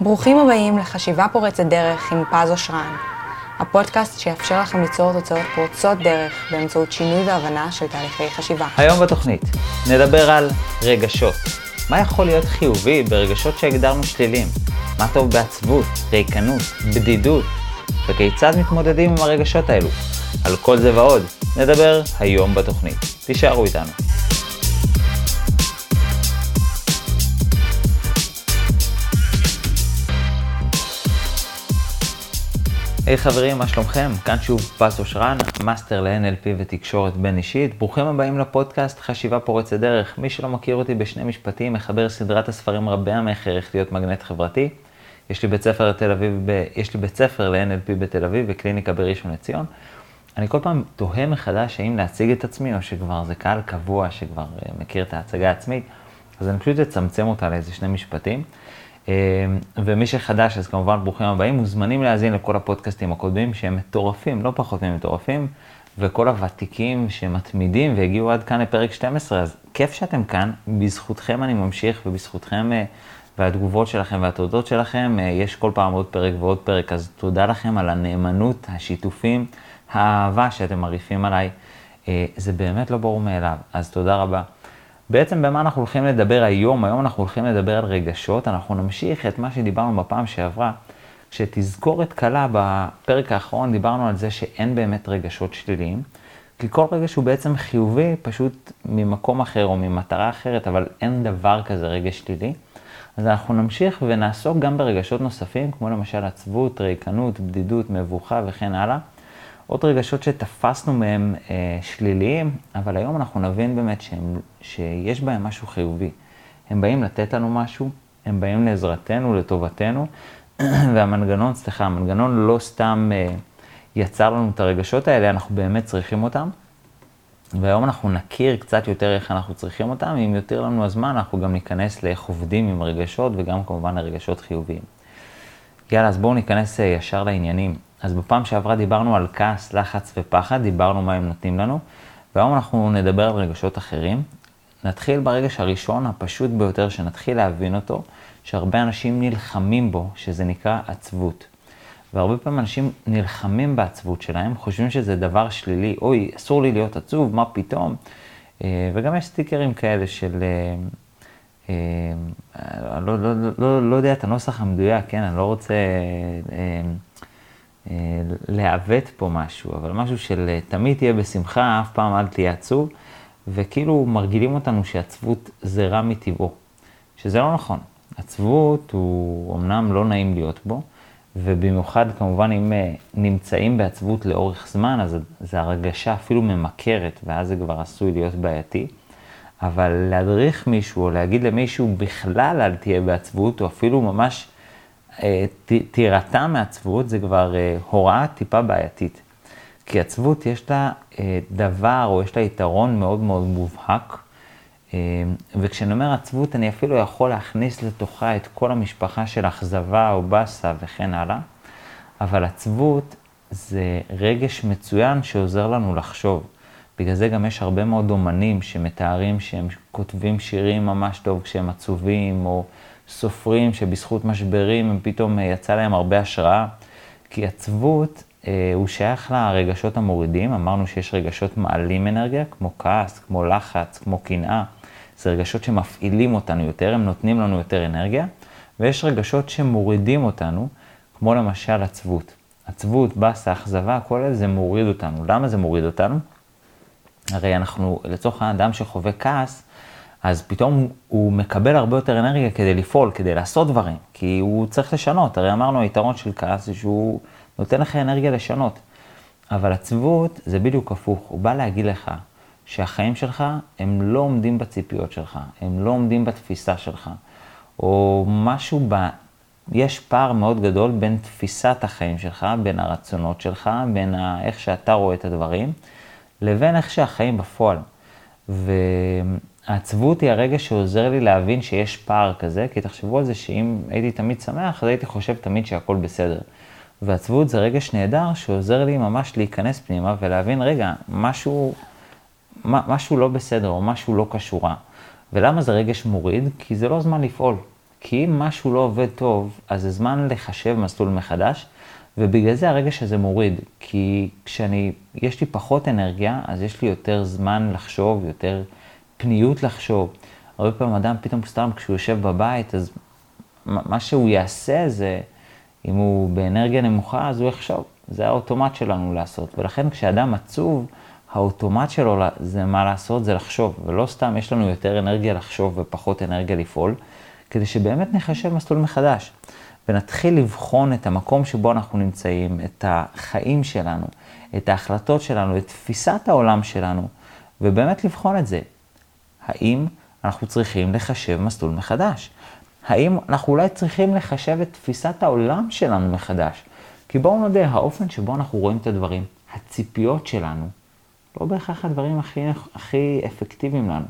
ברוכים הבאים לחשיבה פורצת דרך עם פז אושרן, הפודקאסט שיאפשר לכם ליצור תוצאות פורצות דרך באמצעות שינוי והבנה של תהליכי חשיבה. היום בתוכנית נדבר על רגשות. מה יכול להיות חיובי ברגשות שהגדרנו שליליים? מה טוב בעצבות, ריקנות, בדידות, וכיצד מתמודדים עם הרגשות האלו? על כל זה ועוד נדבר היום בתוכנית. תישארו איתנו. היי hey, חברים, מה שלומכם? כאן שוב פס אושרן, מאסטר ל-NLP ותקשורת בין אישית. ברוכים הבאים לפודקאסט חשיבה פורצת דרך. מי שלא מכיר אותי בשני משפטים, מחבר סדרת הספרים רבי המכר איך להיות מגנט חברתי. יש לי בית ספר ב... לי בית ספר ל-NLP בתל אביב וקליניקה בראשון לציון. אני כל פעם תוהה מחדש האם להציג את עצמי, או שכבר זה קהל קבוע שכבר אה, מכיר את ההצגה העצמית, אז אני פשוט אצמצם אותה לאיזה שני משפטים. אה, ומי שחדש, אז כמובן ברוכים הבאים, מוזמנים להאזין לכל הפודקאסטים הקודמים שהם מטורפים, לא פחות ממטורפים, וכל הוותיקים שמתמידים והגיעו עד כאן לפרק 12, אז כיף שאתם כאן, בזכותכם אני ממשיך ובזכותכם אה, והתגובות שלכם והתודות שלכם, יש כל פעם עוד פרק ועוד פרק, אז תודה לכם על הנאמנות, השיתופים. האהבה שאתם מרעיפים עליי, אה, זה באמת לא ברור מאליו, אז תודה רבה. בעצם במה אנחנו הולכים לדבר היום? היום אנחנו הולכים לדבר על רגשות, אנחנו נמשיך את מה שדיברנו בפעם שעברה. כשתזכורת קלה בפרק האחרון דיברנו על זה שאין באמת רגשות שליליים, כי כל רגש הוא בעצם חיובי פשוט ממקום אחר או ממטרה אחרת, אבל אין דבר כזה רגש שלילי. אז אנחנו נמשיך ונעסוק גם ברגשות נוספים, כמו למשל עצבות, ריקנות, בדידות, מבוכה וכן הלאה. עוד רגשות שתפסנו מהם אה, שליליים, אבל היום אנחנו נבין באמת שהם, שיש בהם משהו חיובי. הם באים לתת לנו משהו, הם באים לעזרתנו, לטובתנו, והמנגנון, סליחה, המנגנון לא סתם אה, יצר לנו את הרגשות האלה, אנחנו באמת צריכים אותם. והיום אנחנו נכיר קצת יותר איך אנחנו צריכים אותם, אם יותר לנו הזמן, אנחנו גם ניכנס לאיך עובדים עם רגשות, וגם כמובן לרגשות חיוביים. יאללה, אז בואו ניכנס אה, ישר לעניינים. אז בפעם שעברה דיברנו על כעס, לחץ ופחד, דיברנו מה הם נותנים לנו, והיום אנחנו נדבר על רגשות אחרים. נתחיל ברגש הראשון, הפשוט ביותר, שנתחיל להבין אותו, שהרבה אנשים נלחמים בו, שזה נקרא עצבות. והרבה פעמים אנשים נלחמים בעצבות שלהם, חושבים שזה דבר שלילי, אוי, אסור לי להיות עצוב, מה פתאום? אה, וגם יש סטיקרים כאלה של... אה, אה, לא, לא, לא, לא, לא יודע את הנוסח המדויק, כן, אני לא רוצה אה, לעוות פה משהו, אבל משהו של אה, תמיד תהיה בשמחה, אף פעם אל תהיה עצוב, וכאילו מרגילים אותנו שעצבות זה רע מטבעו, שזה לא נכון. עצבות הוא אמנם לא נעים להיות בו, ובמיוחד כמובן אם אה, נמצאים בעצבות לאורך זמן, אז זה הרגשה אפילו ממכרת, ואז זה כבר עשוי להיות בעייתי. אבל להדריך מישהו או להגיד למישהו בכלל אל תהיה בעצבות, או אפילו ממש אה, תירתע מעצבות זה כבר אה, הוראה טיפה בעייתית. כי עצבות יש לה אה, דבר או יש לה יתרון מאוד מאוד מובהק. וכשאני אומר עצבות, אני אפילו יכול להכניס לתוכה את כל המשפחה של אכזבה או באסה וכן הלאה. אבל עצבות זה רגש מצוין שעוזר לנו לחשוב. בגלל זה גם יש הרבה מאוד אומנים שמתארים שהם כותבים שירים ממש טוב כשהם עצובים, או סופרים שבזכות משברים הם פתאום אה, יצא להם הרבה השראה, כי עצבות אה, הוא שייך לרגשות המורידים, אמרנו שיש רגשות מעלים אנרגיה, כמו כעס, כמו לחץ, כמו קנאה, זה רגשות שמפעילים אותנו יותר, הם נותנים לנו יותר אנרגיה, ויש רגשות שמורידים אותנו, כמו למשל עצבות. עצבות, באסה, אכזבה, כל זה מוריד אותנו. למה זה מוריד אותנו? הרי אנחנו, לצורך האדם שחווה כעס, אז פתאום הוא מקבל הרבה יותר אנרגיה כדי לפעול, כדי לעשות דברים, כי הוא צריך לשנות. הרי אמרנו, היתרון של כעס זה שהוא נותן לך אנרגיה לשנות. אבל עצבות זה בדיוק הפוך, הוא בא להגיד לך שהחיים שלך הם לא עומדים בציפיות שלך, הם לא עומדים בתפיסה שלך, או משהו ב... יש פער מאוד גדול בין תפיסת החיים שלך, בין הרצונות שלך, בין ה... איך שאתה רואה את הדברים, לבין איך שהחיים בפועל. ו... העצבות היא הרגע שעוזר לי להבין שיש פער כזה, כי תחשבו על זה שאם הייתי תמיד שמח, אז הייתי חושב תמיד שהכל בסדר. ועצבות זה רגש נהדר שעוזר לי ממש להיכנס פנימה ולהבין, רגע, משהו, משהו לא בסדר או משהו לא קשורה. ולמה זה רגש מוריד? כי זה לא זמן לפעול. כי אם משהו לא עובד טוב, אז זה זמן לחשב מסלול מחדש, ובגלל זה הרגש הזה מוריד. כי כשאני, יש לי פחות אנרגיה, אז יש לי יותר זמן לחשוב, יותר פניות לחשוב. הרבה פעמים אדם פתאום סתם כשהוא יושב בבית, אז מה שהוא יעשה זה, אם הוא באנרגיה נמוכה, אז הוא יחשוב. זה האוטומט שלנו לעשות. ולכן כשאדם עצוב, האוטומט שלו זה מה לעשות, זה לחשוב. ולא סתם יש לנו יותר אנרגיה לחשוב ופחות אנרגיה לפעול, כדי שבאמת נחשב מסלול מחדש. ונתחיל לבחון את המקום שבו אנחנו נמצאים, את החיים שלנו, את ההחלטות שלנו, את תפיסת העולם שלנו, ובאמת לבחון את זה. האם אנחנו צריכים לחשב מסלול מחדש? האם אנחנו אולי צריכים לחשב את תפיסת העולם שלנו מחדש? כי בואו נודה, האופן שבו אנחנו רואים את הדברים, הציפיות שלנו, לא בהכרח הדברים הכי, הכי אפקטיביים לנו.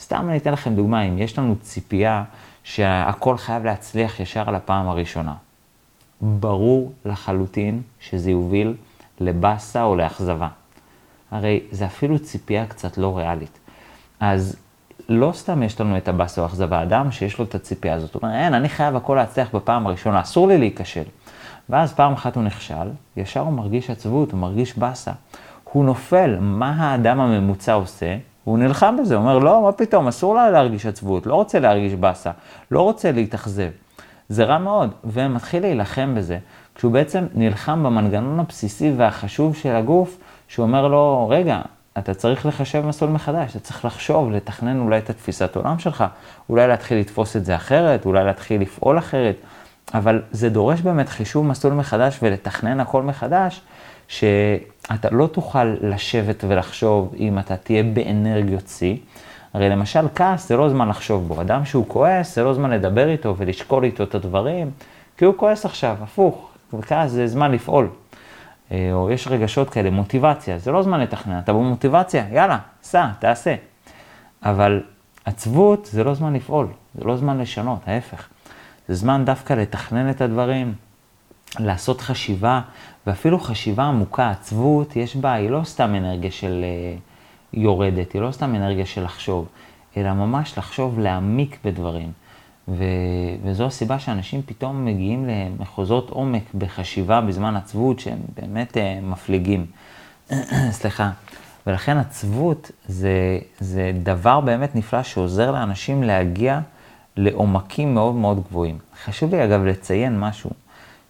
סתם אני אתן לכם דוגמה, אם יש לנו ציפייה שהכל חייב להצליח ישר על הפעם הראשונה, ברור לחלוטין שזה יוביל לבאסה או לאכזבה. הרי זה אפילו ציפייה קצת לא ריאלית. אז לא סתם יש לנו את הבאסה או האכזבה, אדם שיש לו את הציפייה הזאת, הוא אומר, אין, אני חייב הכל להצליח בפעם הראשונה, אסור לי להיכשל. ואז פעם אחת הוא נכשל, ישר הוא מרגיש עצבות, הוא מרגיש באסה. הוא נופל, מה האדם הממוצע עושה? הוא נלחם בזה, הוא אומר, לא, מה פתאום, אסור לה להרגיש עצבות, לא רוצה להרגיש באסה, לא רוצה להתאכזב. זה רע מאוד, ומתחיל להילחם בזה, כשהוא בעצם נלחם במנגנון הבסיסי והחשוב של הגוף, שהוא אומר לו, רגע, אתה צריך לחשב מסלול מחדש, אתה צריך לחשוב, לתכנן אולי את התפיסת עולם שלך, אולי להתחיל לתפוס את זה אחרת, אולי להתחיל לפעול אחרת, אבל זה דורש באמת חישוב מסלול מחדש ולתכנן הכל מחדש, שאתה לא תוכל לשבת ולחשוב אם אתה תהיה באנרגיות שיא. הרי למשל כעס זה לא זמן לחשוב בו, אדם שהוא כועס זה לא זמן לדבר איתו ולשקול איתו את הדברים, כי הוא כועס עכשיו, הפוך, וכעס זה זמן לפעול. אה, או יש רגשות כאלה, מוטיבציה, זה לא זמן לתכנן, אתה במוטיבציה, יאללה, סע, תעשה. אבל עצבות זה לא זמן לפעול, זה לא זמן לשנות, ההפך. זה זמן דווקא לתכנן את הדברים, לעשות חשיבה, ואפילו חשיבה עמוקה, עצבות, יש בה, היא לא סתם אנרגיה של uh, יורדת, היא לא סתם אנרגיה של לחשוב, אלא ממש לחשוב, להעמיק בדברים. ו, וזו הסיבה שאנשים פתאום מגיעים למחוזות עומק בחשיבה בזמן עצבות, שהם באמת uh, מפליגים. סליחה. ולכן עצבות זה, זה דבר באמת נפלא שעוזר לאנשים להגיע לעומקים מאוד מאוד גבוהים. חשוב לי אגב לציין משהו,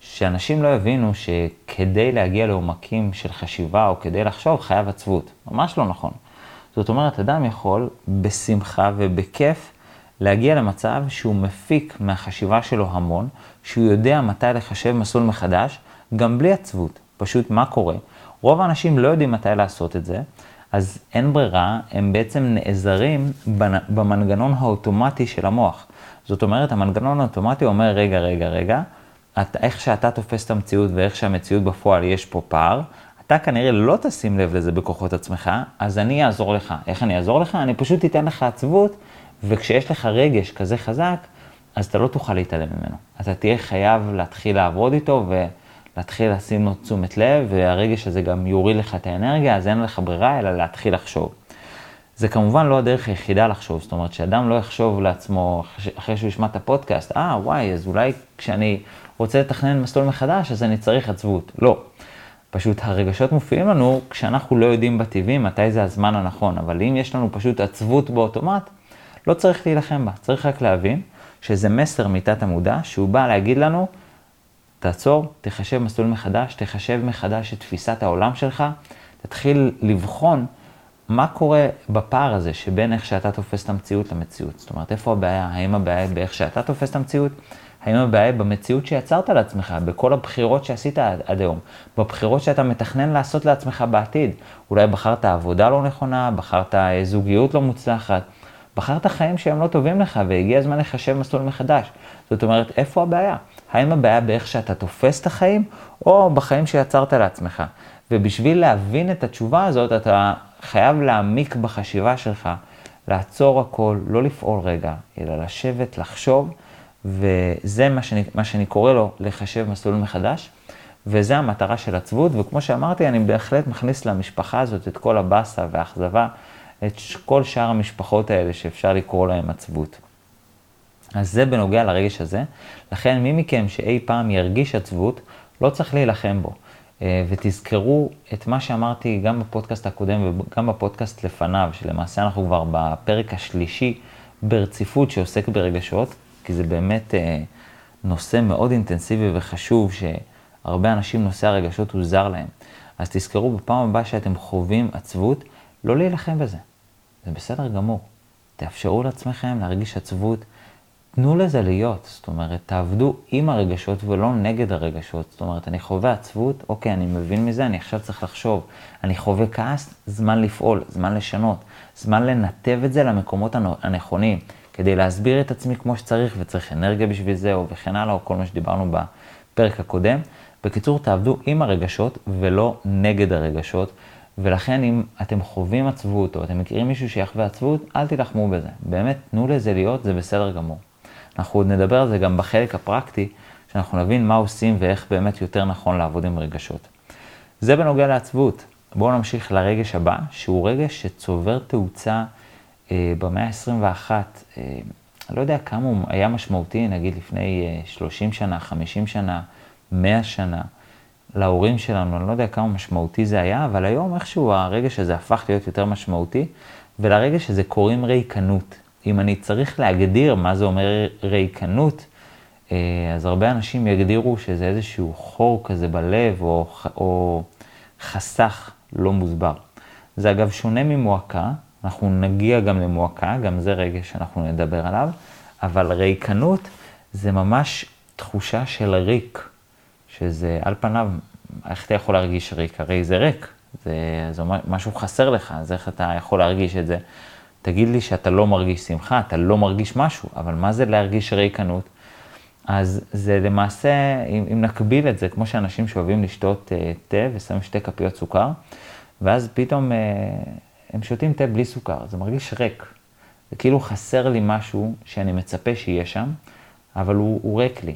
שאנשים לא יבינו שכדי להגיע לעומקים של חשיבה או כדי לחשוב חייב עצבות. ממש לא נכון. זאת אומרת, אדם יכול בשמחה ובכיף להגיע למצב שהוא מפיק מהחשיבה שלו המון, שהוא יודע מתי לחשב מסלול מחדש, גם בלי עצבות. פשוט מה קורה? רוב האנשים לא יודעים מתי לעשות את זה, אז אין ברירה, הם בעצם נעזרים במנגנון האוטומטי של המוח. זאת אומרת, המנגנון האוטומטי אומר, רגע, רגע, רגע, אתה, איך שאתה תופס את המציאות ואיך שהמציאות בפועל יש פה פער, אתה כנראה לא תשים לב לזה בכוחות עצמך, אז אני אעזור לך. איך אני אעזור לך? אני פשוט אתן לך עצבות, וכשיש לך רגש כזה חזק, אז אתה לא תוכל להתעלם ממנו. אתה תהיה חייב להתחיל לעבוד איתו ולהתחיל לשים לו תשומת לב, והרגש הזה גם יוריד לך את האנרגיה, אז אין לך ברירה אלא להתחיל לחשוב. זה כמובן לא הדרך היחידה לחשוב, זאת אומרת שאדם לא יחשוב לעצמו, אחרי שהוא ישמע את הפודקאסט, אה, ah, וואי, אז אולי כשאני רוצה לתכנן מסלול מחדש, אז אני צריך עצבות. לא. פשוט הרגשות מופיעים לנו כשאנחנו לא יודעים בטבעי מתי זה הזמן הנכון, אבל אם יש לנו פשוט עצבות באוטומט, לא צריך להילחם בה, צריך רק להבין שזה מסר מתת המודע שהוא בא להגיד לנו, תעצור, תחשב מסלול מחדש, תחשב מחדש את תפיסת העולם שלך, תתחיל לבחון מה קורה בפער הזה שבין איך שאתה תופס את המציאות למציאות? זאת אומרת, איפה הבעיה? האם הבעיה היא באיך שאתה תופס את המציאות? האם הבעיה במציאות שיצרת לעצמך, בכל הבחירות שעשית עד היום, בבחירות שאתה מתכנן לעשות לעצמך בעתיד? אולי בחרת עבודה לא נכונה, בחרת זוגיות לא מוצלחת, בחרת חיים שהם לא טובים לך והגיע הזמן לחשב מסלול מחדש. זאת אומרת, איפה הבעיה? האם הבעיה באיך שאתה תופס את החיים, או בחיים שיצרת לעצמך? ובשביל להבין את התשובה הזאת, אתה חייב להעמיק בחשיבה שלך, לעצור הכל, לא לפעול רגע, אלא לשבת, לחשוב, וזה מה שאני, מה שאני קורא לו לחשב מסלול מחדש, וזה המטרה של עצבות, וכמו שאמרתי, אני בהחלט מכניס למשפחה הזאת את כל הבאסה והאכזבה, את כל שאר המשפחות האלה שאפשר לקרוא להם עצבות. אז זה בנוגע לרגש הזה. לכן מי מכם שאי פעם ירגיש עצבות, לא צריך להילחם בו. אה, ותזכרו את מה שאמרתי גם בפודקאסט הקודם וגם בפודקאסט לפניו, שלמעשה אנחנו כבר בפרק השלישי ברציפות שעוסק ברגשות, כי זה באמת אה, נושא מאוד אינטנסיבי וחשוב, שהרבה אנשים נושא הרגשות הוא זר להם. אז תזכרו בפעם הבאה שאתם חווים עצבות, לא להילחם בזה. זה בסדר גמור. תאפשרו לעצמכם להרגיש עצבות. תנו לזה להיות, זאת אומרת, תעבדו עם הרגשות ולא נגד הרגשות. זאת אומרת, אני חווה עצבות, אוקיי, אני מבין מזה, אני עכשיו צריך לחשוב. אני חווה כעס, זמן לפעול, זמן לשנות, זמן לנתב את זה למקומות הנכונים, כדי להסביר את עצמי כמו שצריך, וצריך אנרגיה בשביל זה, או וכן הלאה, או כל מה שדיברנו בפרק הקודם. בקיצור, תעבדו עם הרגשות ולא נגד הרגשות. ולכן אם אתם חווים עצבות, או אתם מכירים מישהו שיחווה עצבות, אל תילחמו בזה. באמת, תנו לזה להיות, זה בסדר גמור. אנחנו עוד נדבר על זה גם בחלק הפרקטי, שאנחנו נבין מה עושים ואיך באמת יותר נכון לעבוד עם רגשות. זה בנוגע לעצבות. בואו נמשיך לרגש הבא, שהוא רגש שצובר תאוצה אה, במאה ה-21. אה, אני לא יודע כמה הוא היה משמעותי, נגיד לפני אה, 30 שנה, 50 שנה, 100 שנה. להורים שלנו, אני לא יודע כמה משמעותי זה היה, אבל היום איכשהו הרגש הזה הפך להיות יותר משמעותי, ולרגש הזה קוראים ריקנות. אם אני צריך להגדיר מה זה אומר ריקנות, אה, אז הרבה אנשים יגדירו שזה איזשהו חור כזה בלב, או, או חסך לא מוסבר. זה אגב שונה ממועקה, אנחנו נגיע גם למועקה, גם זה רגש שאנחנו נדבר עליו, אבל ריקנות זה ממש תחושה של ריק. שזה על פניו, איך אתה יכול להרגיש ריק? הרי זה ריק, זה, זה משהו חסר לך, אז איך אתה יכול להרגיש את זה? תגיד לי שאתה לא מרגיש שמחה, אתה לא מרגיש משהו, אבל מה זה להרגיש ריקנות? אז זה למעשה, אם, אם נקביל את זה, כמו שאנשים שאוהבים לשתות uh, תה ושמים שתי כפיות סוכר, ואז פתאום uh, הם שותים תה בלי סוכר, זה מרגיש ריק. זה כאילו חסר לי משהו שאני מצפה שיהיה שם, אבל הוא, הוא ריק לי.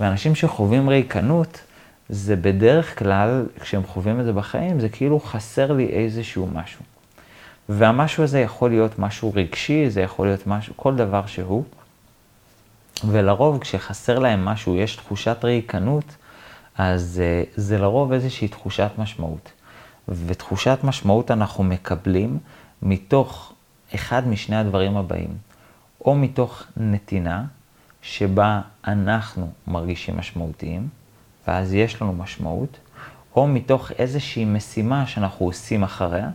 ואנשים שחווים ריקנות, זה בדרך כלל, כשהם חווים את זה בחיים, זה כאילו חסר לי איזשהו משהו. והמשהו הזה יכול להיות משהו רגשי, זה יכול להיות משהו, כל דבר שהוא. ולרוב כשחסר להם משהו, יש תחושת ריקנות, אז אה, זה לרוב איזושהי תחושת משמעות. ותחושת משמעות אנחנו מקבלים מתוך אחד משני הדברים הבאים. או מתוך נתינה, שבה אנחנו מרגישים משמעותיים, ואז יש לנו משמעות, או מתוך איזושהי משימה שאנחנו עושים אחריה,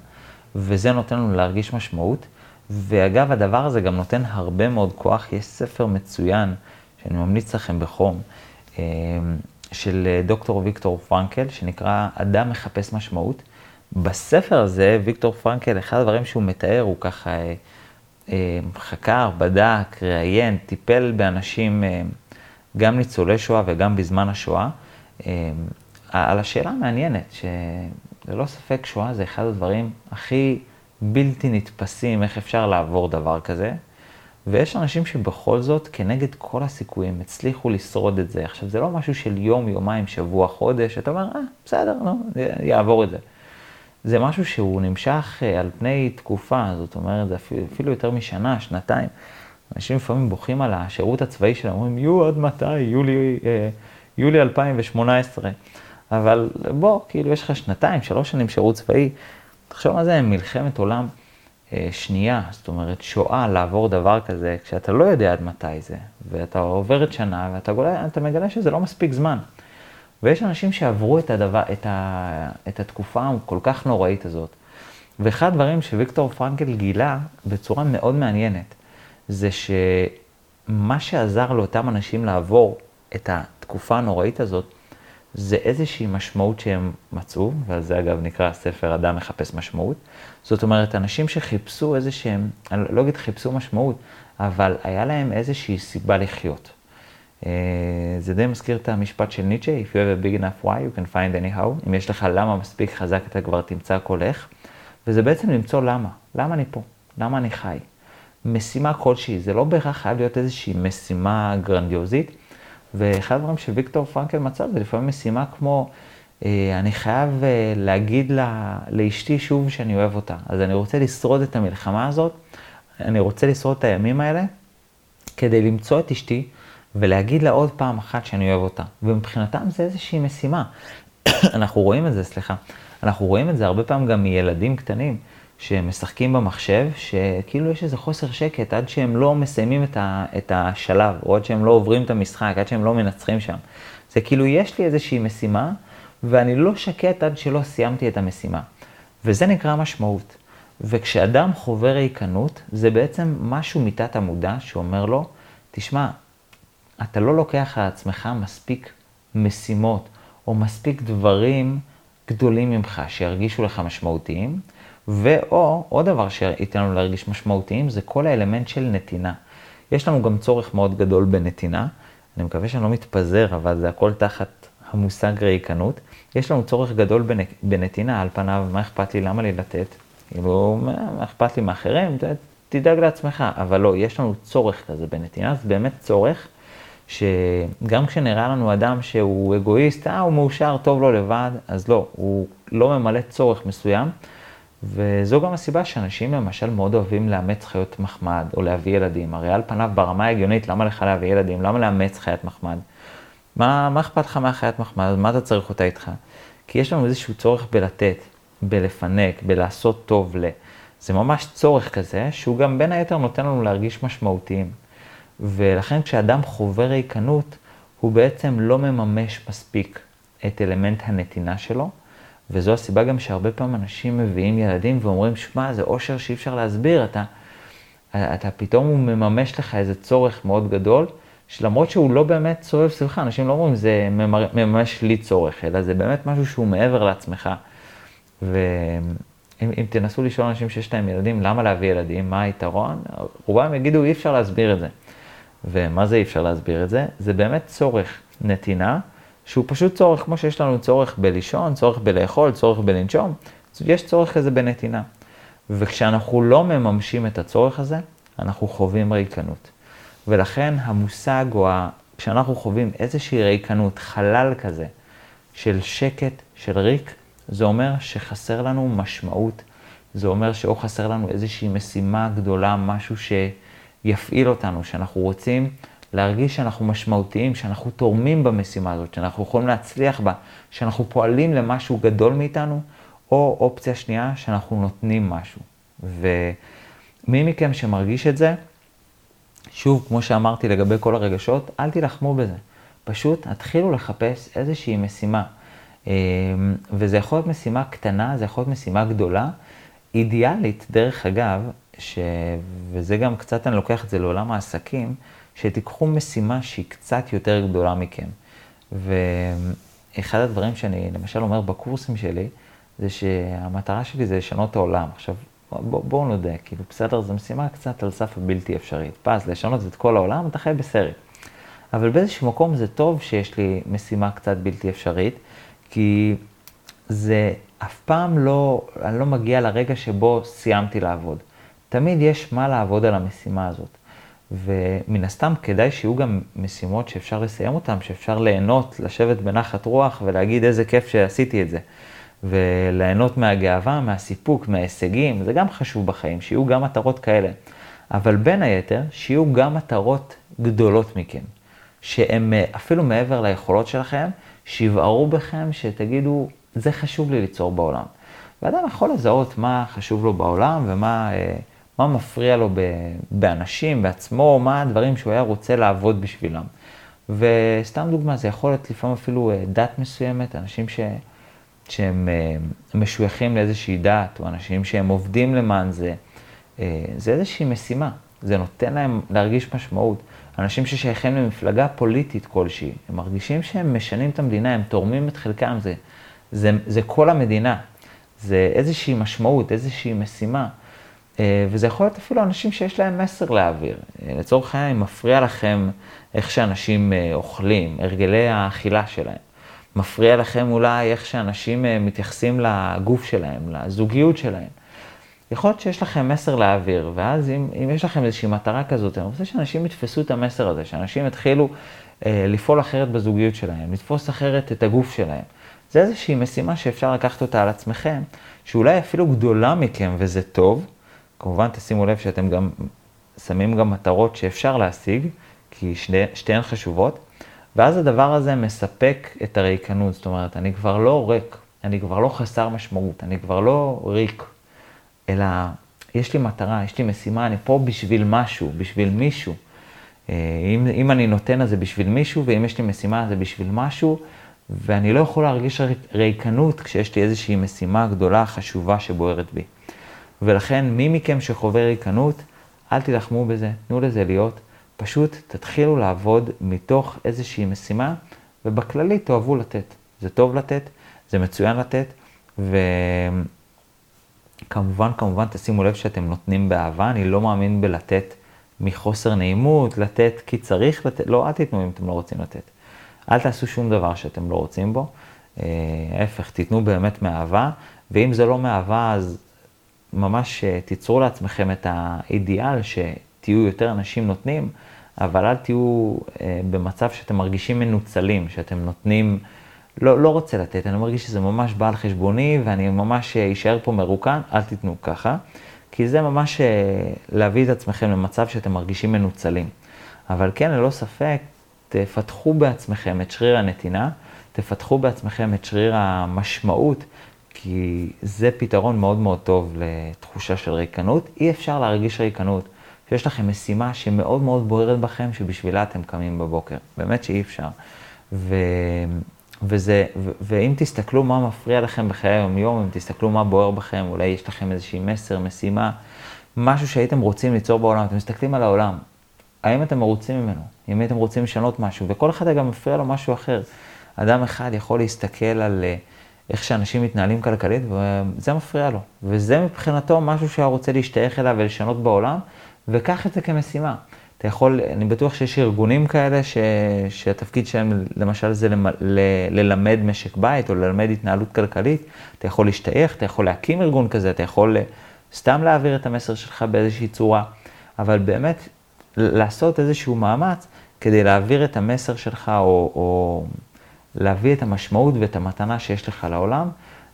וזה נותן לנו להרגיש משמעות. ואגב, הדבר הזה גם נותן הרבה מאוד כוח. יש ספר מצוין, שאני ממליץ לכם בחום, אה, של דוקטור ויקטור פרנקל, שנקרא אדם מחפש משמעות. בספר הזה, ויקטור פרנקל, אחד הדברים שהוא מתאר, הוא ככה אה, חקר, בדק, ראיין, טיפל באנשים, אה, גם ניצולי שואה וגם בזמן השואה, אה, על השאלה המעניינת, שללא ספק שואה זה אחד הדברים הכי בלתי נתפסים, איך אפשר לעבור דבר כזה. ויש אנשים שבכל זאת, כנגד כל הסיכויים, הצליחו לשרוד את זה. עכשיו, זה לא משהו של יום, יומיים, שבוע, חודש, אתה אומר, אה, בסדר, נו, יעבור את זה. זה משהו שהוא נמשך אה, על פני תקופה, זאת אומרת, זה אפילו, אפילו יותר משנה, שנתיים. אנשים לפעמים בוכים על השירות הצבאי שלהם, אומרים, יהיו עד מתי? יולי, אה, יולי 2018. אבל בוא, כאילו, יש לך שנתיים, שלוש שנים שירות צבאי, תחשוב מה זה מלחמת עולם אה, שנייה, זאת אומרת, שואה, לעבור דבר כזה, כשאתה לא יודע עד מתי זה, ואתה עובר את שנה, ואתה מגלה שזה לא מספיק זמן. ויש אנשים שעברו את, הדבר, את, ה, את התקופה הכל כך נוראית הזאת. ואחד הדברים שוויקטור פרנקל גילה בצורה מאוד מעניינת, זה שמה שעזר לאותם אנשים לעבור את התקופה הנוראית הזאת, זה איזושהי משמעות שהם מצאו, ועל זה אגב נקרא הספר אדם מחפש משמעות. זאת אומרת, אנשים שחיפשו איזה שהם, אני לא אגיד חיפשו משמעות, אבל היה להם איזושהי סיבה לחיות. אה, זה די מזכיר את המשפט של ניטשה, If you have a big enough why, you can find anyhow. אם יש לך למה מספיק חזק, אתה כבר תמצא הכל איך. וזה בעצם למצוא למה. למה אני פה? למה אני חי? משימה כלשהי, זה לא בהכרח חייב להיות איזושהי משימה גרנדיוזית. ואחד הדברים שוויקטור פרנקל מצא זה לפעמים משימה כמו, אה, אני חייב אה, להגיד לה, לאשתי שוב שאני אוהב אותה. אז אני רוצה לשרוד את המלחמה הזאת, אני רוצה לשרוד את הימים האלה, כדי למצוא את אשתי ולהגיד לה עוד פעם אחת שאני אוהב אותה. ומבחינתם זה איזושהי משימה. אנחנו רואים את זה, סליחה. אנחנו רואים את זה הרבה פעמים גם מילדים קטנים. שמשחקים במחשב, שכאילו יש איזה חוסר שקט עד שהם לא מסיימים את, ה, את השלב, או עד שהם לא עוברים את המשחק, עד שהם לא מנצחים שם. זה כאילו, יש לי איזושהי משימה, ואני לא שקט עד שלא סיימתי את המשימה. וזה נקרא משמעות. וכשאדם חווה ריקנות, זה בעצם משהו מתת המודע שאומר לו, תשמע, אתה לא לוקח על עצמך מספיק משימות, או מספיק דברים גדולים ממך שירגישו לך משמעותיים, ואו, עוד דבר שייתן לנו להרגיש משמעותיים, זה כל האלמנט של נתינה. יש לנו גם צורך מאוד גדול בנתינה, אני מקווה שאני לא מתפזר, אבל זה הכל תחת המושג ריקנות. יש לנו צורך גדול בנתינה, על פניו, מה אכפת לי, למה לי לתת? כאילו, מה אכפת לי מאחרים? תדאג לעצמך. אבל לא, יש לנו צורך כזה בנתינה, זה באמת צורך שגם כשנראה לנו אדם שהוא אגואיסט, אה, הוא מאושר, טוב לו לבד, אז לא, הוא לא ממלא צורך מסוים. וזו גם הסיבה שאנשים למשל מאוד אוהבים לאמץ חיות מחמד או להביא ילדים. הרי על פניו ברמה ההגיונית, למה לך להביא ילדים? למה לאמץ חיית מחמד? מה, מה אכפת לך מהחיית מחמד? מה אתה צריך אותה איתך? כי יש לנו איזשהו צורך בלתת, בלפנק, בלעשות טוב ל... זה ממש צורך כזה, שהוא גם בין היתר נותן לנו להרגיש משמעותיים. ולכן כשאדם חווה ריקנות, הוא בעצם לא מממש מספיק את אלמנט הנתינה שלו, וזו הסיבה גם שהרבה פעמים אנשים מביאים ילדים ואומרים, שמע, זה אושר שאי אפשר להסביר, אתה, אתה פתאום הוא מממש לך איזה צורך מאוד גדול, שלמרות שהוא לא באמת סובב סביבך, אנשים לא אומרים, זה מממש לי צורך, אלא זה באמת משהו שהוא מעבר לעצמך. ואם תנסו לשאול אנשים שיש להם ילדים, למה להביא ילדים, מה היתרון, רובם יגידו, אי אפשר להסביר את זה. ומה זה אי אפשר להסביר את זה? זה באמת צורך נתינה. שהוא פשוט צורך, כמו שיש לנו צורך בלישון, צורך בלאכול, צורך בלנשום, יש צורך כזה בנתינה. וכשאנחנו לא מממשים את הצורך הזה, אנחנו חווים ריקנות. ולכן המושג, או ה... כשאנחנו חווים איזושהי ריקנות, חלל כזה, של שקט, של ריק, זה אומר שחסר לנו משמעות. זה אומר שאו חסר לנו איזושהי משימה גדולה, משהו שיפעיל אותנו, שאנחנו רוצים להרגיש שאנחנו משמעותיים, שאנחנו תורמים במשימה הזאת, שאנחנו יכולים להצליח בה, שאנחנו פועלים למשהו גדול מאיתנו, או אופציה שנייה, שאנחנו נותנים משהו. ומי מכם שמרגיש את זה, שוב, כמו שאמרתי לגבי כל הרגשות, אל תילחמו בזה. פשוט התחילו לחפש איזושהי משימה. אמ, וזה יכול להיות משימה קטנה, זה יכול להיות משימה גדולה. אידיאלית, דרך אגב, ש... וזה גם קצת, אני לוקח את זה לעולם העסקים, שתיקחו משימה שהיא קצת יותר גדולה מכם. ואחד הדברים שאני למשל אומר בקורסים שלי, זה שהמטרה שלי זה לשנות את העולם. עכשיו, בואו בוא נודה, כאילו, בסדר, זו משימה קצת על סף הבלתי אפשרית. פז, לשנות את כל העולם, אתה חי בסרט. אבל באיזשהו מקום זה טוב שיש לי משימה קצת בלתי אפשרית, כי זה אף פעם לא, אני לא מגיע לרגע שבו סיימתי לעבוד. תמיד יש מה לעבוד על המשימה הזאת. ומן הסתם כדאי שיהיו גם משימות שאפשר לסיים אותן, שאפשר ליהנות, לשבת בנחת רוח ולהגיד איזה כיף שעשיתי את זה. וליהנות מהגאווה, מהסיפוק, מההישגים, זה גם חשוב בחיים, שיהיו גם מטרות כאלה. אבל בין היתר, שיהיו גם מטרות גדולות מכם, שהן אה, אפילו מעבר ליכולות שלכם, שיבערו בכם, שתגידו, זה חשוב לי ליצור בעולם. ואדם יכול לזהות מה חשוב לו בעולם ומה... אה, מה מפריע לו באנשים, בעצמו, מה הדברים שהוא היה רוצה לעבוד בשבילם. וסתם דוגמה, זה יכול להיות לפעמים אפילו אה, דת מסוימת, אנשים ש... שהם אה, משויכים לאיזושהי דת, או אנשים שהם עובדים למען זה. אה, זה איזושהי משימה, זה נותן להם להרגיש משמעות. אנשים ששייכים למפלגה פוליטית כלשהי, הם מרגישים שהם משנים את המדינה, הם תורמים את חלקם, זה, זה, זה כל המדינה. זה איזושהי משמעות, איזושהי משימה. אה, וזה יכול להיות אפילו אנשים שיש להם מסר להעביר. אה, לצורך העניין, אם מפריע לכם איך שאנשים אה, אוכלים, הרגלי האכילה שלהם. מפריע לכם אולי איך שאנשים מתייחסים לגוף שלהם, לזוגיות שלהם. יכול להיות שיש לכם מסר להעביר, ואז אם, אם יש לכם איזושהי מטרה כזאת, אני רוצה שאנשים יתפסו את המסר הזה, שאנשים יתחילו אה, לפעול אחרת בזוגיות שלהם, לתפוס אחרת את הגוף שלהם. זה איזושהי משימה שאפשר לקחת אותה על עצמכם, שאולי אפילו גדולה מכם וזה טוב, כמובן תשימו לב שאתם גם שמים גם מטרות שאפשר להשיג, כי שני, שתיהן חשובות, ואז הדבר הזה מספק את הריקנות, זאת אומרת, אני כבר לא ריק, אני כבר לא חסר משמעות, אני כבר לא ריק, אלא יש לי מטרה, יש לי משימה, אני פה בשביל משהו, בשביל מישהו. אה, אם, אם אני נותן את זה בשביל מישהו, ואם יש לי משימה זה בשביל משהו, ואני לא יכול להרגיש ריקנות כשיש לי איזושהי משימה גדולה, חשובה שבוערת בי. ולכן, מי מכם שחווה ריקנות, אל תילחמו בזה, תנו לזה להיות. פשוט תתחילו לעבוד מתוך איזושהי משימה, ובכללי תאהבו לתת. זה טוב לתת, זה מצוין לתת, וכמובן, כמובן, תשימו לב שאתם נותנים באהבה, אני לא מאמין בלתת מחוסר נעימות, לתת כי צריך לתת, לא, אל תיתנו אם אתם לא רוצים לתת. אל תעשו שום דבר שאתם לא רוצים בו, אה, ההפך, תיתנו באמת מאהבה, ואם זה לא מאהבה, אז ממש אה, תיצרו לעצמכם את האידיאל שתהיו יותר אנשים נותנים, אבל אל תהיו אה, במצב שאתם מרגישים מנוצלים, שאתם נותנים, לא, לא רוצה לתת, אני מרגיש שזה ממש בא על חשבוני ואני ממש אשאר פה מרוקן, אל תיתנו ככה, כי זה ממש להביא את עצמכם למצב שאתם מרגישים מנוצלים. אבל כן, ללא ספק, תפתחו בעצמכם את שריר הנתינה, תפתחו בעצמכם את שריר המשמעות, כי זה פתרון מאוד מאוד טוב לתחושה של ריקנות. אי אפשר להרגיש ריקנות שיש לכם משימה שמאוד מאוד בוערת בכם, שבשבילה אתם קמים בבוקר. באמת שאי אפשר. ו... וזה, ו... ואם תסתכלו מה מפריע לכם בחיי היום-יום, אם תסתכלו מה בוער בכם, אולי יש לכם איזושהי מסר, משימה, משהו שהייתם רוצים ליצור בעולם, אתם מסתכלים על העולם, האם אתם מרוצים ממנו? אם הייתם רוצים לשנות משהו, וכל אחד גם מפריע לו משהו אחר. אדם אחד יכול להסתכל על אה, איך שאנשים מתנהלים כלכלית, וזה מפריע לו. וזה מבחינתו משהו שהוא רוצה להשתייך אליו ולשנות בעולם, וקח את זה כמשימה. אתה יכול, אני בטוח שיש ארגונים כאלה ש, שהתפקיד שלהם למשל זה למ, ל, ללמד משק בית או ללמד התנהלות כלכלית. אתה יכול להשתייך, אתה יכול להקים ארגון כזה, אתה יכול אה, סתם להעביר את המסר שלך באיזושהי צורה, אבל באמת לעשות איזשהו מאמץ כדי להעביר את המסר שלך, או, או להביא את המשמעות ואת המתנה שיש לך לעולם,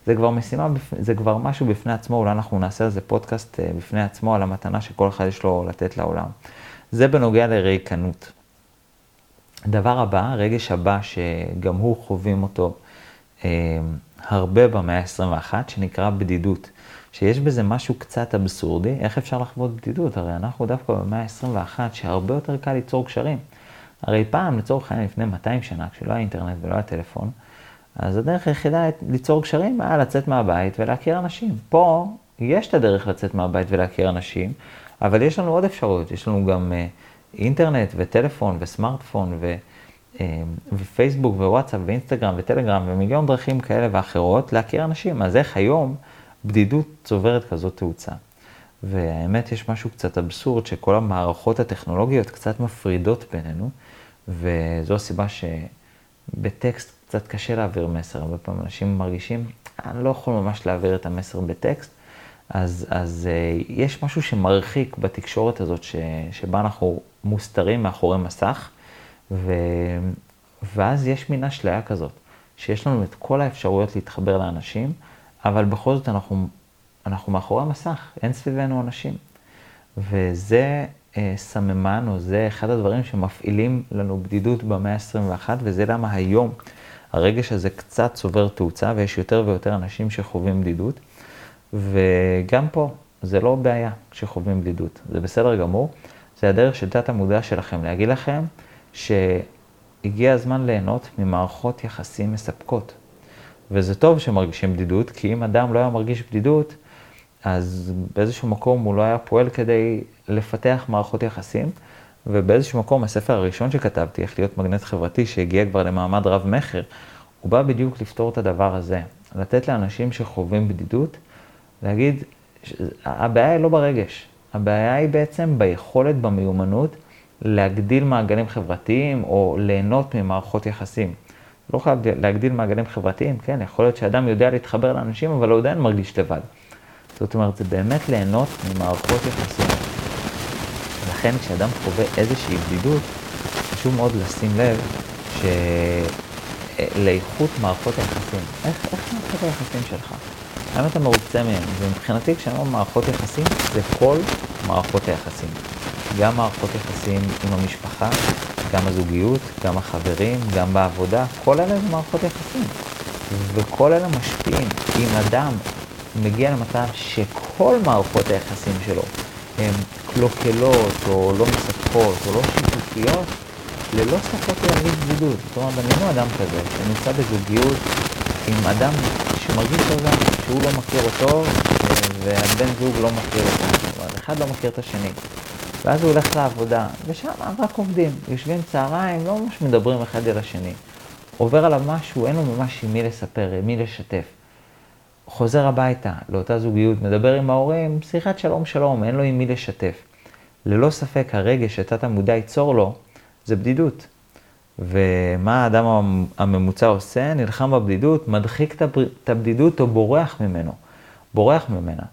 זה כבר משימה, זה כבר משהו בפני עצמו, אולי אנחנו נעשה על זה פודקאסט אה, בפני עצמו, על המתנה שכל אחד יש לו לתת לעולם. זה בנוגע לריקנות. דבר הבא, רגש הבא, שגם הוא חווים אותו אה, הרבה במאה ה-21, שנקרא בדידות. שיש בזה משהו קצת אבסורדי, איך אפשר לחוות בדידות? הרי אנחנו דווקא במאה ה-21, שהרבה יותר קל ליצור קשרים. הרי פעם, לצורך העניין, לפני 200 שנה, כשלא היה אינטרנט ולא היה טלפון, אז הדרך היחידה ליצור קשרים היה לצאת מהבית ולהכיר אנשים. פה יש את הדרך לצאת מהבית ולהכיר אנשים, אבל יש לנו עוד אפשרויות, יש לנו גם uh, אינטרנט וטלפון וסמארטפון ו, uh, ופייסבוק ווואטסאפ ואינסטגרם וטלגרם ומיליון דרכים כאלה ואחרות להכיר אנשים. אז איך היום בדידות צוברת כזאת תאוצה. והאמת, יש משהו קצת אבסורד, שכל המערכות הטכנולוגיות קצת מפרידות בינינו, וזו הסיבה שבטקסט קצת קשה להעביר מסר. הרבה פעמים אנשים מרגישים, אני לא יכול ממש להעביר את המסר בטקסט, אז, אז uh, יש משהו שמרחיק בתקשורת הזאת, ש, שבה אנחנו מוסתרים מאחורי מסך, ו, ואז יש מין אשליה כזאת, שיש לנו את כל האפשרויות להתחבר לאנשים, אבל בכל זאת אנחנו, אנחנו מאחורי המסך, אין סביבנו אנשים. וזה אה, סממן, או זה אחד הדברים שמפעילים לנו בדידות במאה ה-21, וזה למה היום הרגש הזה קצת צובר תאוצה, ויש יותר ויותר אנשים שחווים בדידות. וגם פה, זה לא בעיה כשחווים בדידות, זה בסדר גמור. זה הדרך של תת המודע שלכם להגיד לכם שהגיע הזמן ליהנות ממערכות יחסים מספקות. וזה טוב שמרגישים בדידות, כי אם אדם לא היה מרגיש בדידות, אז באיזשהו מקום הוא לא היה פועל כדי לפתח מערכות יחסים, ובאיזשהו מקום הספר הראשון שכתבתי, איך להיות מגנט חברתי, שהגיע כבר למעמד רב-מכר, הוא בא בדיוק לפתור את הדבר הזה. לתת לאנשים שחווים בדידות, להגיד, הבעיה היא לא ברגש, הבעיה היא בעצם ביכולת, במיומנות, להגדיל מעגלים חברתיים או ליהנות ממערכות יחסים. לא חייב להגדיל מעגלים חברתיים, כן, יכול להיות שאדם יודע להתחבר לאנשים, אבל הוא עדיין מרגיש לבד. זאת אומרת, זה באמת ליהנות ממערכות יחסים. לכן כשאדם חווה איזושהי בדידות, חשוב מאוד לשים לב שלאיכות מערכות היחסים, איך, איך מערכות היחסים שלך? האם אתה מרוצה מהם? ומבחינתי כשאני אומר מערכות יחסים, זה כל מערכות היחסים. גם מערכות יחסים עם המשפחה, גם הזוגיות, גם החברים, גם בעבודה, כל אלה זה מערכות יחסים. וכל אלה משפיעים. אם אדם מגיע למצב שכל מערכות היחסים שלו הן קלוקלות, או לא מספקות, או לא שיתופיות, ללא ספק ירגיש בדידות. זאת אומרת, דמיינו אדם כזה, שנמצא בזוגיות עם אדם שמרגיש לבד, שהוא לא מכיר אותו, והבן זוג לא מכיר אותו. זאת אומרת, אחד לא מכיר את השני. ואז הוא הולך לעבודה, ושם רק עובדים, יושבים צהריים, לא ממש מדברים אחד אל השני. עובר עליו משהו, אין לו ממש עם מי לספר, עם מי לשתף. חוזר הביתה לאותה זוגיות, מדבר עם ההורים, שיחת שלום שלום, אין לו עם מי לשתף. ללא ספק הרגש שתת המודע ייצור לו, זה בדידות. ומה האדם הממוצע עושה? נלחם בבדידות, מדחיק את הבדידות או בורח ממנו. בורח ממנה.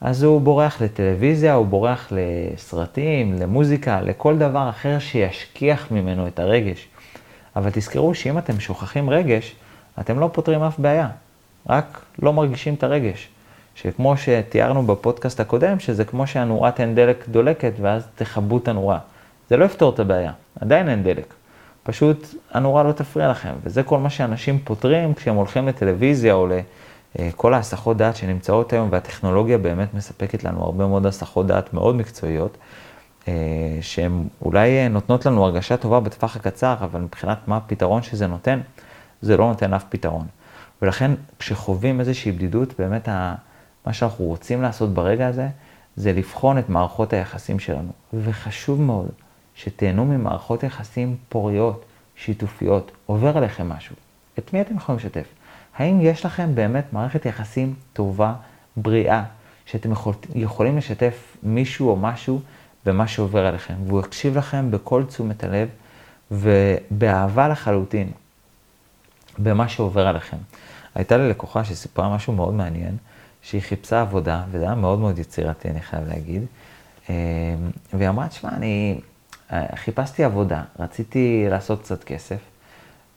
אז הוא בורח לטלוויזיה, הוא בורח לסרטים, למוזיקה, לכל דבר אחר שישכיח ממנו את הרגש. אבל תזכרו שאם אתם שוכחים רגש, אתם לא פותרים אף בעיה, רק לא מרגישים את הרגש. שכמו שתיארנו בפודקאסט הקודם, שזה כמו שהנורת אין דלק דולקת ואז תכבו את הנורה. זה לא יפתור את הבעיה, עדיין אין דלק. פשוט הנורה לא תפריע לכם, וזה כל מה שאנשים פותרים כשהם הולכים לטלוויזיה או לכל ההסחות דעת שנמצאות היום, והטכנולוגיה באמת מספקת לנו הרבה מאוד הסחות דעת מאוד מקצועיות, אה, שהן אולי נותנות לנו הרגשה טובה בטווח הקצר, אבל מבחינת מה הפתרון שזה נותן, זה לא נותן אף פתרון. ולכן כשחווים איזושהי בדידות, באמת מה שאנחנו רוצים לעשות ברגע הזה, זה לבחון את מערכות היחסים שלנו. וחשוב מאוד שתהנו ממערכות יחסים פוריות, שיתופיות, עובר עליכם משהו. את מי אתם יכולים לשתף? האם יש לכם באמת מערכת יחסים טובה, בריאה, שאתם יכול, יכולים לשתף מישהו או משהו במה שעובר עליכם, והוא יקשיב לכם בכל תשומת הלב ובאהבה לחלוטין במה שעובר עליכם. הייתה לי לקוחה שסיפרה משהו מאוד מעניין, שהיא חיפשה עבודה, וזה היה מאוד מאוד יצירתי, אני חייב להגיד, אה, והיא אמרה, תשמע, אני אה, חיפשתי עבודה, רציתי לעשות קצת כסף,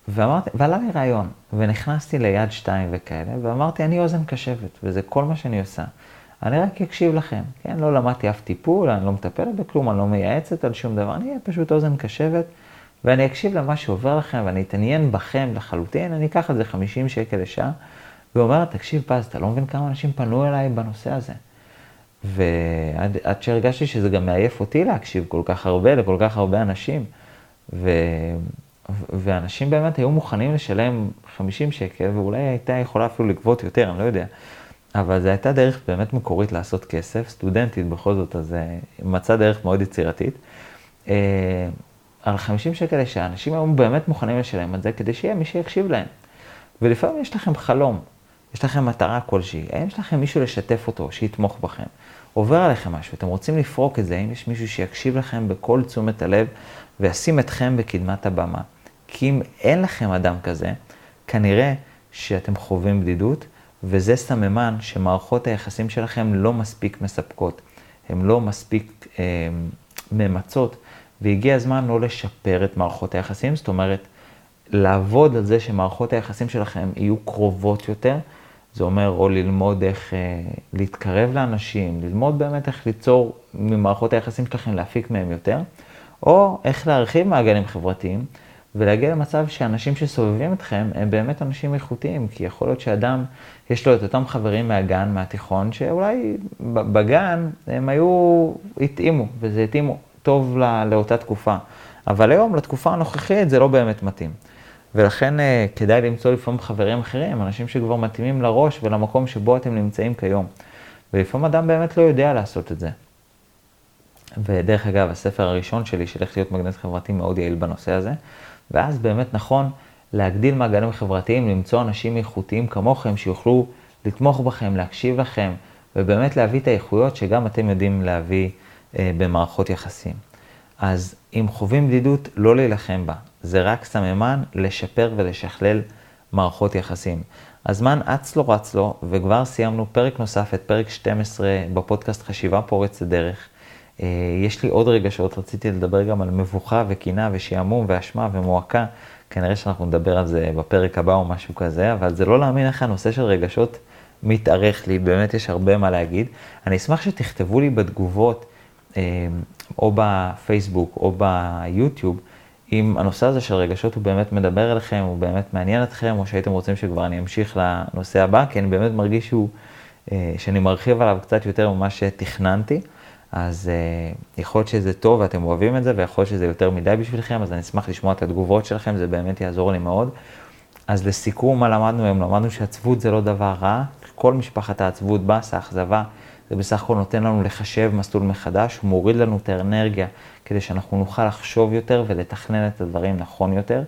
ואמרתי, ועלה לי רעיון, ונכנסתי ליד שתיים וכאלה, ואמרתי, אני אוזן קשבת, וזה כל מה שאני עושה. אני רק אקשיב לכם, כן? לא למדתי אף טיפול, אני לא מטפלת בכלום, אני לא מייעצת על שום דבר, אני אהיה פשוט אוזן קשבת, ואני אקשיב למה שעובר לכם, ואני אתעניין בכם לחלוטין, אני אקח על זה 50 שקל לשעה, ואומרת, תקשיב פז, אתה לא מבין כמה אנשים פנו אליי בנושא הזה. ועד שהרגשתי שזה גם מעייף אותי להקשיב כל כך הרבה לכל כך הרבה אנשים. ו... ואנשים באמת היו מוכנים לשלם 50 שקל, ואולי הייתה יכולה אפילו לגבות יותר, אני לא יודע. אבל זו הייתה דרך באמת מקורית לעשות כסף, סטודנטית בכל זאת, אז אה, מצאה דרך מאוד יצירתית. על 50 שקל לשעה, אנשים היו באמת מוכנים לשלם את זה כדי שיהיה מי שיקשיב להם. ולפעמים יש לכם חלום, יש לכם מטרה כלשהי, האם יש לכם מישהו לשתף אותו, שיתמוך בכם? עובר עליכם משהו, אתם רוצים לפרוק את זה, האם יש מישהו שיקשיב לכם בכל תשומת הלב וישים אתכם בקדמת הבמה? כי אם אין לכם אדם כזה, כנראה שאתם חווים בדידות, וזה סממן שמערכות היחסים שלכם לא מספיק מספקות, הן לא מספיק אה, ממצות, והגיע הזמן לא לשפר את מערכות היחסים, זאת אומרת, לעבוד על זה שמערכות היחסים שלכם יהיו קרובות יותר, זה אומר או ללמוד איך אה, להתקרב לאנשים, ללמוד באמת איך ליצור ממערכות היחסים שלכם, להפיק מהם יותר, או איך להרחיב מעגלים חברתיים ולהגיע למצב שאנשים שסובבים אתכם הם באמת אנשים איכותיים, כי יכול להיות שאדם, יש לו את אותם חברים מהגן, מהתיכון, שאולי בגן הם היו, התאימו, וזה התאימו טוב לא, לאותה תקופה. אבל היום, לתקופה הנוכחית, זה לא באמת מתאים. ולכן אה, כדאי למצוא לפעמים חברים אחרים, אנשים שכבר מתאימים לראש ולמקום שבו אתם נמצאים כיום. ולפעמים אדם באמת לא יודע לעשות את זה. ודרך אגב, הספר הראשון שלי, של איך להיות מגנט חברתי, מאוד יעיל בנושא הזה. ואז באמת נכון להגדיל מעגלים חברתיים, למצוא אנשים איכותיים כמוכם, שיוכלו לתמוך בכם, להקשיב לכם, ובאמת להביא את האיכויות שגם אתם יודעים להביא במערכות יחסים. אז אם חווים בדידות, לא להילחם בה. זה רק סממן לשפר ולשכלל מערכות יחסים. הזמן אץ לו רץ לו, וכבר סיימנו פרק נוסף, את פרק 12 בפודקאסט חשיבה פורצת דרך. אה, יש לי עוד רגשות, רציתי לדבר גם על מבוכה וקינה ושעמום ואשמה ומועקה. כנראה שאנחנו נדבר על זה בפרק הבא או משהו כזה, אבל זה לא להאמין איך הנושא של רגשות מתארך לי, באמת יש הרבה מה להגיד. אני אשמח שתכתבו לי בתגובות או בפייסבוק או ביוטיוב, אם הנושא הזה של רגשות הוא באמת מדבר אליכם, הוא באמת מעניין אתכם, או שהייתם רוצים שכבר אני אמשיך לנושא הבא, כי אני באמת מרגיש שהוא, שאני מרחיב עליו קצת יותר ממה שתכננתי. אז uh, יכול להיות שזה טוב ואתם אוהבים את זה, ויכול להיות שזה יותר מדי בשבילכם, אז אני אשמח לשמוע את התגובות שלכם, זה באמת יעזור לי מאוד. אז לסיכום, מה למדנו היום? למדנו שעצבות זה לא דבר רע, כל משפחת העצבות, באסה, אכזבה, זה בסך הכל נותן לנו לחשב מסלול מחדש, הוא מוריד לנו את האנרגיה כדי שאנחנו נוכל לחשוב יותר ולתכנן את הדברים נכון יותר.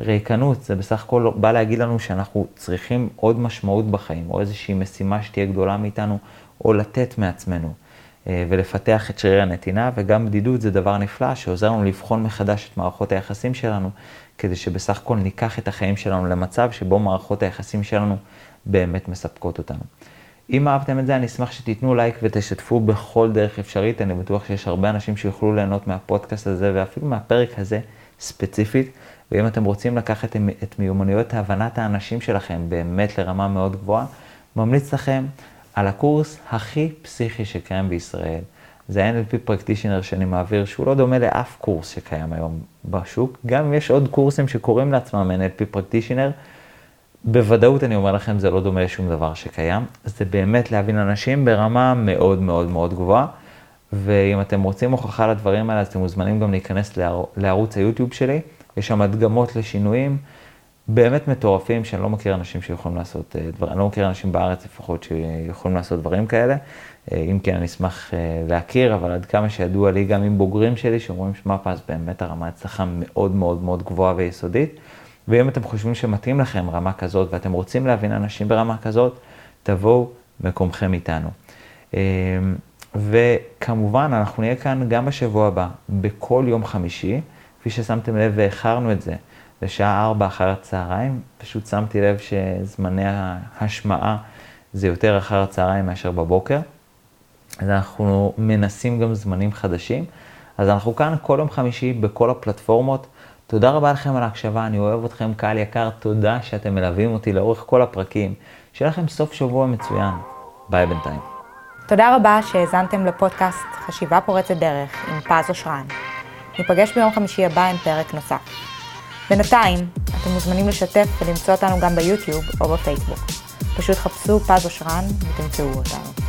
ריקנות זה בסך הכל בא להגיד לנו שאנחנו צריכים עוד משמעות בחיים, או איזושהי משימה שתהיה גדולה מאיתנו, או לתת מעצמנו. אה, ולפתח את שריר הנתינה, וגם בדידות זה דבר נפלא שעוזר לנו לבחון מחדש את מערכות היחסים שלנו, כדי שבסך הכל ניקח את החיים שלנו למצב שבו מערכות היחסים שלנו באמת מספקות אותנו. אם אהבתם את זה, אני אשמח שתיתנו לייק ותשתפו בכל דרך אפשרית. אני בטוח שיש הרבה אנשים שיוכלו ליהנות מהפודקאסט הזה ואפילו מהפרק הזה ספציפית. ואם אתם רוצים לקחת את מיומנויות הבנת האנשים שלכם באמת לרמה מאוד גבוהה, ממליץ לכם על הקורס הכי פסיכי שקיים בישראל. זה ה-NLP Practitioner שאני מעביר, שהוא לא דומה לאף קורס שקיים היום בשוק. גם אם יש עוד קורסים שקוראים לעצמם NLP Practitioner, בוודאות אני אומר לכם, זה לא דומה לשום דבר שקיים. זה באמת להבין אנשים ברמה מאוד מאוד מאוד גבוהה. ואם אתם רוצים הוכחה לדברים האלה, אז אתם מוזמנים גם להיכנס לערוץ היוטיוב שלי. יש שם הדגמות לשינויים. באמת מטורפים, שאני לא מכיר אנשים שיכולים לעשות אה, דברים, אני לא מכיר אנשים בארץ לפחות שיכולים לעשות דברים כאלה. אה, אם כן, אני אשמח אה, להכיר, אבל עד כמה שידוע לי, גם עם בוגרים שלי שאומרים שמע פז, באמת הרמה אצלך מאוד מאוד מאוד גבוהה ויסודית. ואם אתם חושבים שמתאים לכם רמה כזאת ואתם רוצים להבין אנשים ברמה כזאת, תבואו מקומכם איתנו. וכמובן, אנחנו נהיה כאן גם בשבוע הבא, בכל יום חמישי, כפי ששמתם לב ואיחרנו את זה. בשעה ארבע אחר הצהריים, פשוט שמתי לב שזמני ההשמעה זה יותר אחר הצהריים מאשר בבוקר. אז אנחנו מנסים גם זמנים חדשים. אז אנחנו כאן כל יום חמישי בכל הפלטפורמות. תודה רבה לכם על ההקשבה, אני אוהב אתכם, קהל יקר, תודה שאתם מלווים אותי לאורך כל הפרקים. שיהיה לכם סוף שבוע מצוין. ביי בינתיים. תודה רבה שהאזנתם לפודקאסט חשיבה פורצת דרך עם פז אושרן. ניפגש ביום חמישי הבא עם פרק נוסף. בינתיים, אתם מוזמנים לשתף ולמצוא אותנו גם ביוטיוב או בפייסבוק. פשוט חפשו פז אושרן ותמצאו אותנו.